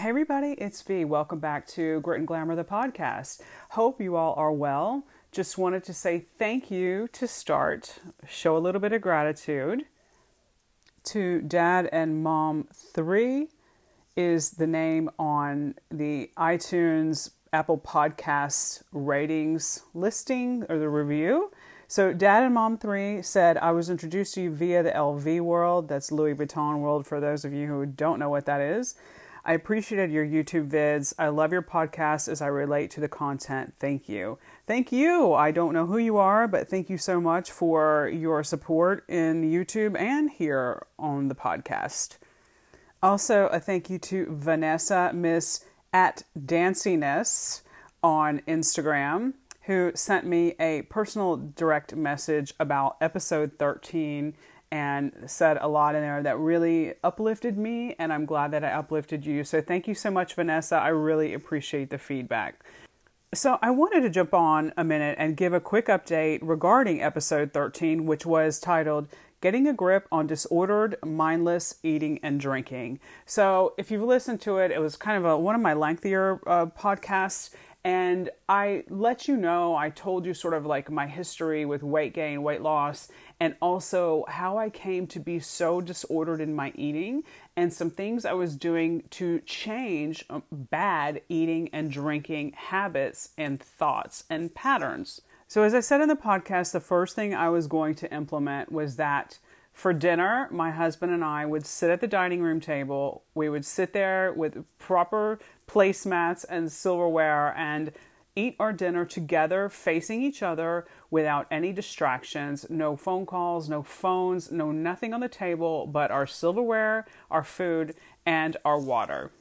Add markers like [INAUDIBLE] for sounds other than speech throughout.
Hey, everybody, it's V. Welcome back to Grit and Glamour, the podcast. Hope you all are well. Just wanted to say thank you to start, show a little bit of gratitude to Dad and Mom 3 is the name on the iTunes Apple Podcast ratings listing or the review. So, Dad and Mom 3 said, I was introduced to you via the LV World. That's Louis Vuitton World for those of you who don't know what that is. I appreciated your YouTube vids. I love your podcast as I relate to the content. Thank you. Thank you. I don't know who you are, but thank you so much for your support in YouTube and here on the podcast. Also, a thank you to Vanessa Miss at Danciness on Instagram, who sent me a personal direct message about episode 13 and said a lot in there that really uplifted me, and I'm glad that I uplifted you. So, thank you so much, Vanessa. I really appreciate the feedback. So, I wanted to jump on a minute and give a quick update regarding episode 13, which was titled Getting a Grip on Disordered, Mindless Eating and Drinking. So, if you've listened to it, it was kind of a, one of my lengthier uh, podcasts, and I let you know, I told you sort of like my history with weight gain, weight loss, and also how I came to be so disordered in my eating and some things I was doing to change um, bad eating and drinking habits and thoughts and patterns. So, as I said in the podcast, the first thing I was going to implement was that for dinner, my husband and I would sit at the dining room table. We would sit there with proper placemats and silverware and eat our dinner together, facing each other without any distractions, no phone calls, no phones, no nothing on the table but our silverware, our food, and our water.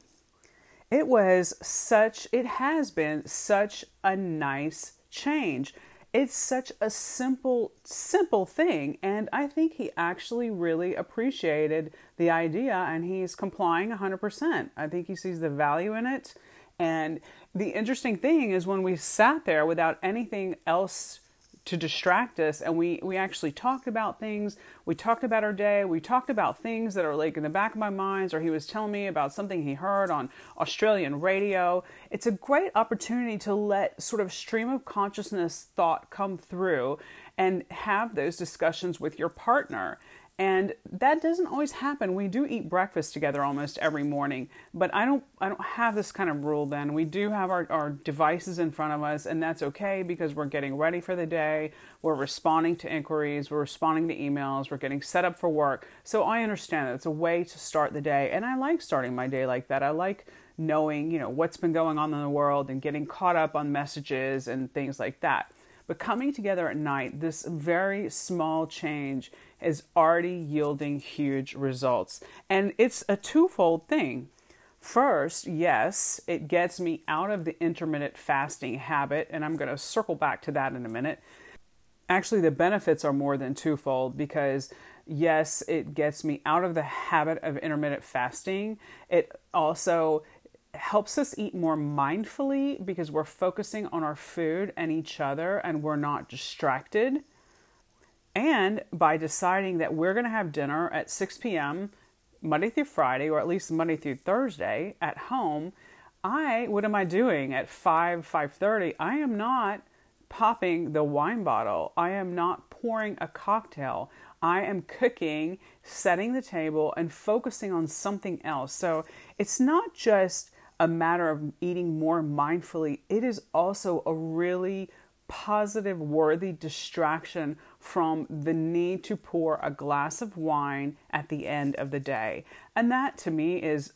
It was such, it has been such a nice change. It's such a simple, simple thing. And I think he actually really appreciated the idea and he's complying 100%. I think he sees the value in it. And the interesting thing is when we sat there without anything else to distract us and we we actually talked about things we talked about our day we talked about things that are like in the back of my minds or he was telling me about something he heard on australian radio it's a great opportunity to let sort of stream of consciousness thought come through and have those discussions with your partner and that doesn't always happen. We do eat breakfast together almost every morning but i don't i don't have this kind of rule then. We do have our, our devices in front of us and that's okay because we're getting ready for the day. We're responding to inquiries. We're responding to emails. We're getting set up for work. So i understand that it's a way to start the day and i like starting my day like that. I like knowing you know what's been going on in the world and getting caught up on messages and things like that but coming together at night, this very small change is already yielding huge results. And it's a twofold thing. First, yes, it gets me out of the intermittent fasting habit, and I'm going to circle back to that in a minute. Actually, the benefits are more than twofold because, yes, it gets me out of the habit of intermittent fasting. It also helps us eat more mindfully because we're focusing on our food and each other and we're not distracted. And by deciding that we're going to have dinner at 6 p.m. Monday through Friday, or at least Monday through Thursday at home, I what am I doing at 5 5:30? I am not popping the wine bottle. I am not pouring a cocktail. I am cooking, setting the table and focusing on something else. So, it's not just a matter of eating more mindfully, it is also a really positive, worthy distraction from the need to pour a glass of wine at the end of the day. And that to me is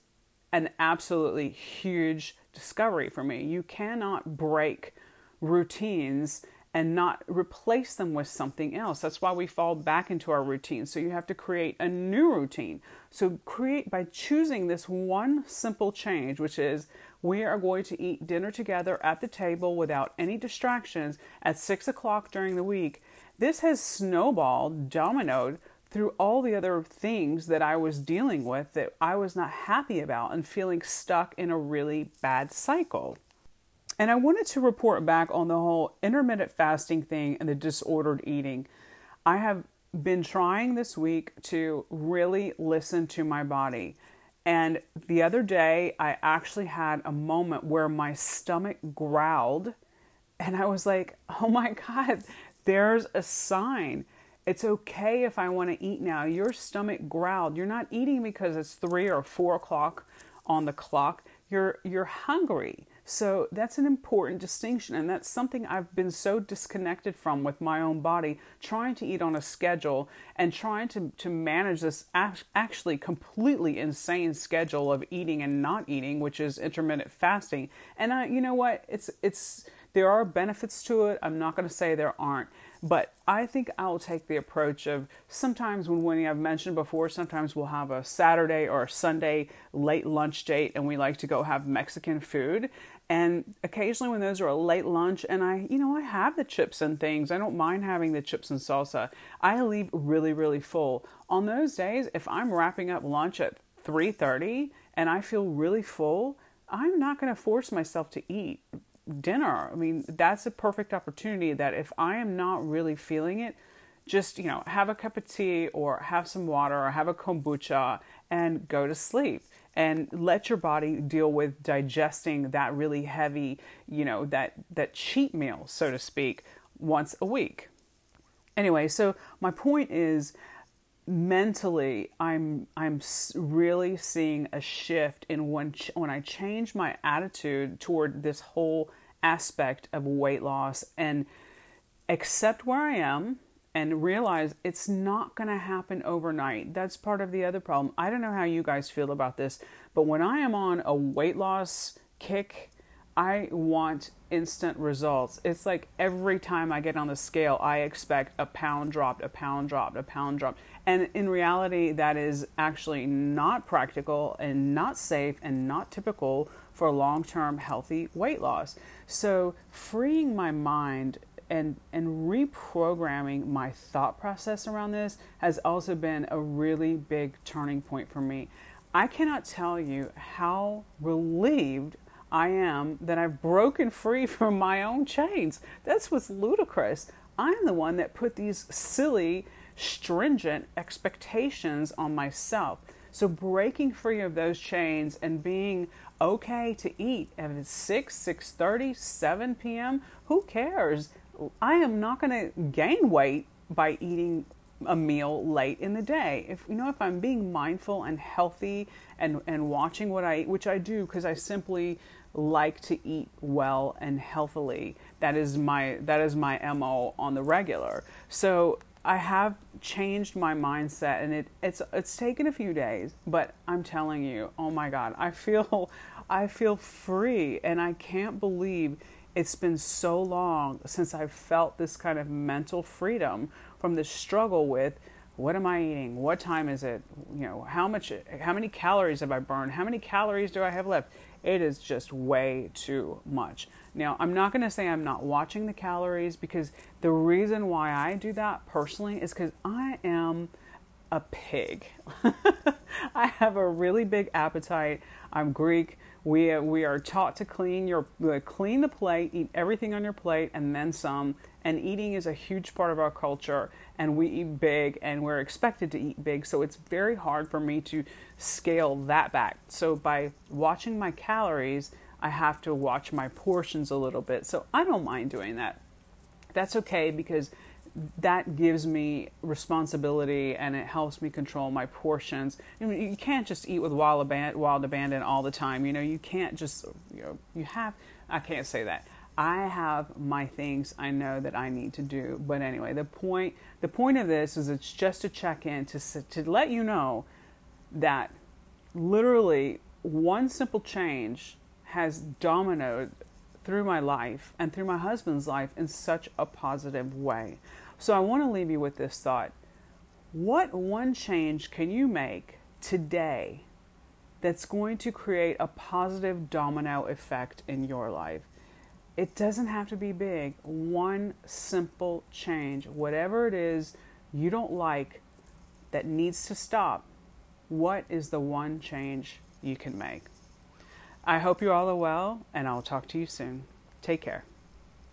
an absolutely huge discovery for me. You cannot break routines and not replace them with something else. That's why we fall back into our routine. So you have to create a new routine. So create by choosing this one simple change, which is we are going to eat dinner together at the table without any distractions at six o'clock during the week. This has snowballed, dominoed through all the other things that I was dealing with that I was not happy about and feeling stuck in a really bad cycle. And I wanted to report back on the whole intermittent fasting thing and the disordered eating. I have been trying this week to really listen to my body. And the other day, I actually had a moment where my stomach growled, and I was like, oh my [LAUGHS] God, there's a sign. It's okay if I want to eat now. Your stomach growled. You're not eating because it's three or four o'clock on the clock. You're you're hungry. So that's an important distinction, and that's something I've been so disconnected from with my own body, trying to eat on a schedule and trying to, to manage this actually completely insane schedule of eating and not eating, which is intermittent fasting. And I, you know what? It's it's there are benefits to it. I'm not going to say there aren't. But I think I'll take the approach of sometimes when Winnie, I've mentioned before, sometimes we'll have a Saturday or a Sunday late lunch date and we like to go have Mexican food. And occasionally when those are a late lunch and I, you know, I have the chips and things, I don't mind having the chips and salsa. I leave really, really full. On those days, if I'm wrapping up lunch at 3.30 and I feel really full, I'm not going to force myself to eat dinner. I mean, that's a perfect opportunity that if I am not really feeling it, just, you know, have a cup of tea or have some water or have a kombucha and go to sleep and let your body deal with digesting that really heavy, you know, that that cheat meal, so to speak, once a week. Anyway, so my point is mentally i'm i'm really seeing a shift in when when i change my attitude toward this whole aspect of weight loss and accept where i am and realize it's not going to happen overnight that's part of the other problem i don't know how you guys feel about this but when i am on a weight loss kick I want instant results. It's like every time I get on the scale, I expect a pound dropped, a pound dropped, a pound dropped. And in reality, that is actually not practical and not safe and not typical for long term healthy weight loss. So, freeing my mind and, and reprogramming my thought process around this has also been a really big turning point for me. I cannot tell you how relieved I am that I've broken free [LAUGHS] from my own chains. That's what's ludicrous. I'm the one that put these silly stringent expectations on myself. So breaking free of those chains and being okay to eat at 6, 6:30, 7 p.m., who cares? I am not going to gain weight by eating a meal late in the day. If you know if I'm being mindful and healthy and and watching what I eat, which I do because I simply like to eat well and healthily. That is my that is my MO on the regular. So I have changed my mindset and it, it's it's taken a few days, but I'm telling you, oh my god, I feel [LAUGHS] I feel free and I can't believe it's been so long since I've felt this kind of mental freedom from the struggle with what am I eating? What time is it? You know, how much how many calories have I burned? How many calories do I have left? It is just way too much. Now, I'm not going to say I'm not watching the calories because the reason why I do that personally is because I am a pig. [LAUGHS] I have a really big appetite. I'm Greek. We, we are taught to clean your uh, clean the plate, eat everything on your plate, and then some. And eating is a huge part of our culture, and we eat big, and we're expected to eat big. So it's very hard for me to scale that back. So by watching my calories, I have to watch my portions a little bit. So I don't mind doing that. That's okay because that gives me responsibility and it helps me control my portions. You can't just eat with wild, abandon, wild abandon all the time. You know, you can't just, you know, you have, I can't say that. I have my things I know that I need to do. But anyway, the point, the point of this is it's just to check in to, to let you know that literally one simple change has dominoed through my life and through my husband's life in such a positive way. So I want to leave you with this thought. What one change can you make today that's going to create a positive domino effect in your life? It doesn't have to be big. One simple change, whatever it is you don't like that needs to stop, what is the one change you can make? I hope you all are well, and I'll talk to you soon. Take care.